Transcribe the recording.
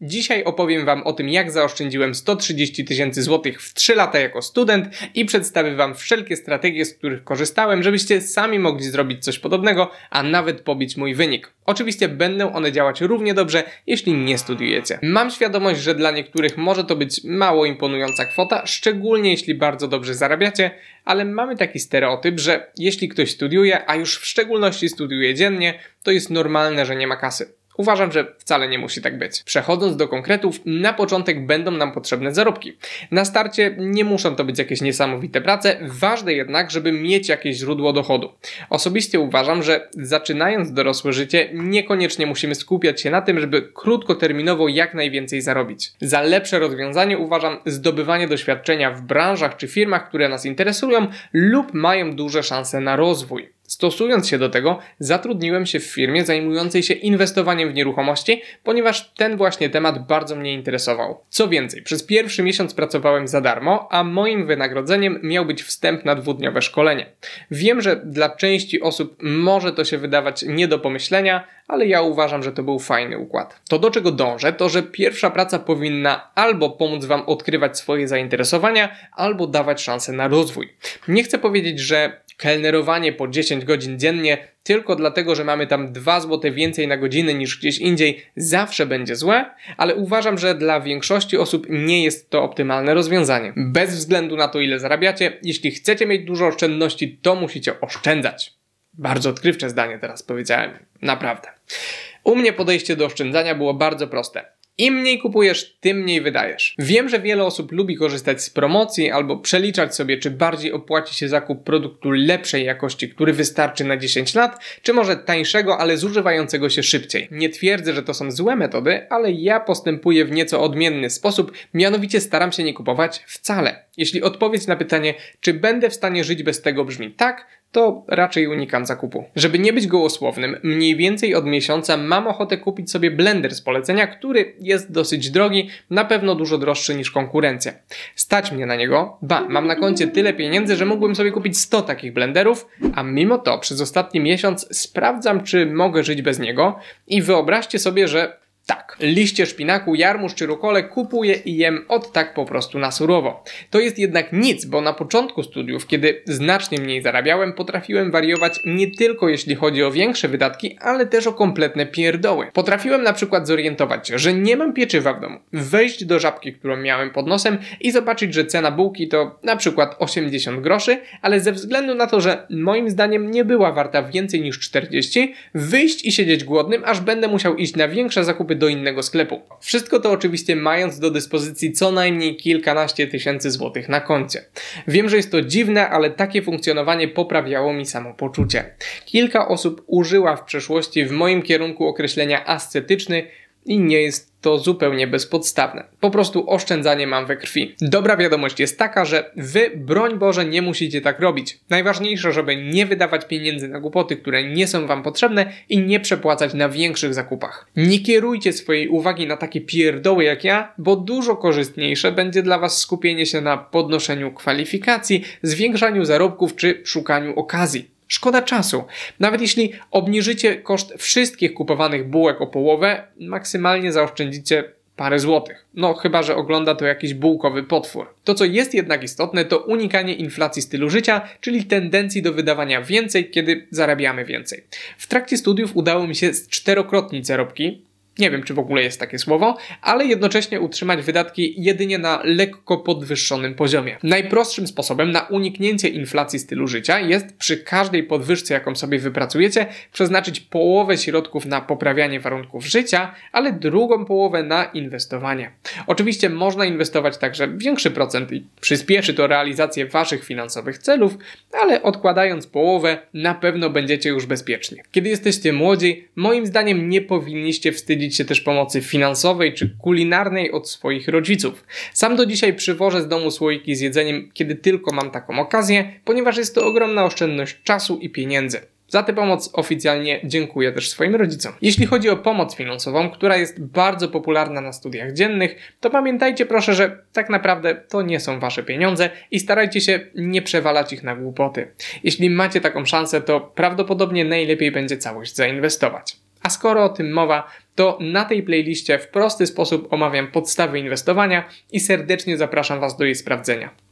Dzisiaj opowiem Wam o tym, jak zaoszczędziłem 130 tysięcy złotych w 3 lata jako student i przedstawię Wam wszelkie strategie, z których korzystałem, żebyście sami mogli zrobić coś podobnego, a nawet pobić mój wynik. Oczywiście będą one działać równie dobrze, jeśli nie studiujecie. Mam świadomość, że dla niektórych może to być mało imponująca kwota, szczególnie jeśli bardzo dobrze zarabiacie, ale mamy taki stereotyp, że jeśli ktoś studiuje, a już w szczególności studiuje dziennie, to jest normalne, że nie ma kasy. Uważam, że wcale nie musi tak być. Przechodząc do konkretów, na początek będą nam potrzebne zarobki. Na starcie nie muszą to być jakieś niesamowite prace, ważne jednak, żeby mieć jakieś źródło dochodu. Osobiście uważam, że zaczynając dorosłe życie, niekoniecznie musimy skupiać się na tym, żeby krótkoterminowo jak najwięcej zarobić. Za lepsze rozwiązanie uważam zdobywanie doświadczenia w branżach czy firmach, które nas interesują lub mają duże szanse na rozwój. Stosując się do tego, zatrudniłem się w firmie zajmującej się inwestowaniem w nieruchomości, ponieważ ten właśnie temat bardzo mnie interesował. Co więcej, przez pierwszy miesiąc pracowałem za darmo, a moim wynagrodzeniem miał być wstęp na dwudniowe szkolenie. Wiem, że dla części osób może to się wydawać nie do pomyślenia, ale ja uważam, że to był fajny układ. To do czego dążę, to że pierwsza praca powinna albo pomóc Wam odkrywać swoje zainteresowania, albo dawać szansę na rozwój. Nie chcę powiedzieć, że kelnerowanie po 10 godzin dziennie tylko dlatego, że mamy tam 2 zł więcej na godzinę niż gdzieś indziej, zawsze będzie złe, ale uważam, że dla większości osób nie jest to optymalne rozwiązanie. Bez względu na to, ile zarabiacie, jeśli chcecie mieć dużo oszczędności, to musicie oszczędzać. Bardzo odkrywcze zdanie teraz powiedziałem. Naprawdę. U mnie podejście do oszczędzania było bardzo proste. Im mniej kupujesz, tym mniej wydajesz. Wiem, że wiele osób lubi korzystać z promocji albo przeliczać sobie, czy bardziej opłaci się zakup produktu lepszej jakości, który wystarczy na 10 lat, czy może tańszego, ale zużywającego się szybciej. Nie twierdzę, że to są złe metody, ale ja postępuję w nieco odmienny sposób, mianowicie staram się nie kupować wcale. Jeśli odpowiedź na pytanie, czy będę w stanie żyć bez tego brzmi tak, to raczej unikam zakupu. Żeby nie być gołosłownym, mniej więcej od miesiąca mam ochotę kupić sobie blender z polecenia, który jest dosyć drogi, na pewno dużo droższy niż konkurencja. Stać mnie na niego, ba, mam na koncie tyle pieniędzy, że mógłbym sobie kupić 100 takich blenderów, a mimo to przez ostatni miesiąc sprawdzam, czy mogę żyć bez niego i wyobraźcie sobie, że tak, liście szpinaku, jarmuż czy rukole kupuję i jem od tak po prostu na surowo. To jest jednak nic, bo na początku studiów, kiedy znacznie mniej zarabiałem, potrafiłem wariować nie tylko jeśli chodzi o większe wydatki, ale też o kompletne pierdoły. Potrafiłem na przykład zorientować się, że nie mam pieczywa w domu, wejść do żabki, którą miałem pod nosem i zobaczyć, że cena bułki to na przykład 80 groszy, ale ze względu na to, że moim zdaniem nie była warta więcej niż 40, wyjść i siedzieć głodnym, aż będę musiał iść na większe zakupy do innego sklepu. Wszystko to oczywiście mając do dyspozycji co najmniej kilkanaście tysięcy złotych na koncie. Wiem, że jest to dziwne, ale takie funkcjonowanie poprawiało mi samopoczucie. Kilka osób użyła w przeszłości w moim kierunku określenia ascetyczny i nie jest to zupełnie bezpodstawne. Po prostu oszczędzanie mam we krwi. Dobra wiadomość jest taka, że wy, broń Boże, nie musicie tak robić. Najważniejsze, żeby nie wydawać pieniędzy na głupoty, które nie są wam potrzebne i nie przepłacać na większych zakupach. Nie kierujcie swojej uwagi na takie pierdoły jak ja, bo dużo korzystniejsze będzie dla was skupienie się na podnoszeniu kwalifikacji, zwiększaniu zarobków czy szukaniu okazji. Szkoda czasu. Nawet jeśli obniżycie koszt wszystkich kupowanych bułek o połowę, maksymalnie zaoszczędzicie parę złotych. No, chyba że ogląda to jakiś bułkowy potwór. To, co jest jednak istotne, to unikanie inflacji stylu życia, czyli tendencji do wydawania więcej, kiedy zarabiamy więcej. W trakcie studiów udało mi się czterokrotnić zarobki, nie wiem, czy w ogóle jest takie słowo, ale jednocześnie utrzymać wydatki jedynie na lekko podwyższonym poziomie. Najprostszym sposobem na uniknięcie inflacji stylu życia jest przy każdej podwyżce, jaką sobie wypracujecie, przeznaczyć połowę środków na poprawianie warunków życia, ale drugą połowę na inwestowanie. Oczywiście można inwestować także większy procent i przyspieszy to realizację waszych finansowych celów, ale odkładając połowę, na pewno będziecie już bezpieczni. Kiedy jesteście młodzi, moim zdaniem nie powinniście wstydzić się też pomocy finansowej czy kulinarnej od swoich rodziców. Sam do dzisiaj przywożę z domu słoiki z jedzeniem, kiedy tylko mam taką okazję, ponieważ jest to ogromna oszczędność czasu i pieniędzy. Za tę pomoc oficjalnie dziękuję też swoim rodzicom. Jeśli chodzi o pomoc finansową, która jest bardzo popularna na studiach dziennych, to pamiętajcie proszę, że tak naprawdę to nie są wasze pieniądze i starajcie się nie przewalać ich na głupoty. Jeśli macie taką szansę, to prawdopodobnie najlepiej będzie całość zainwestować. A skoro o tym mowa, to na tej playliście w prosty sposób omawiam podstawy inwestowania i serdecznie zapraszam Was do jej sprawdzenia.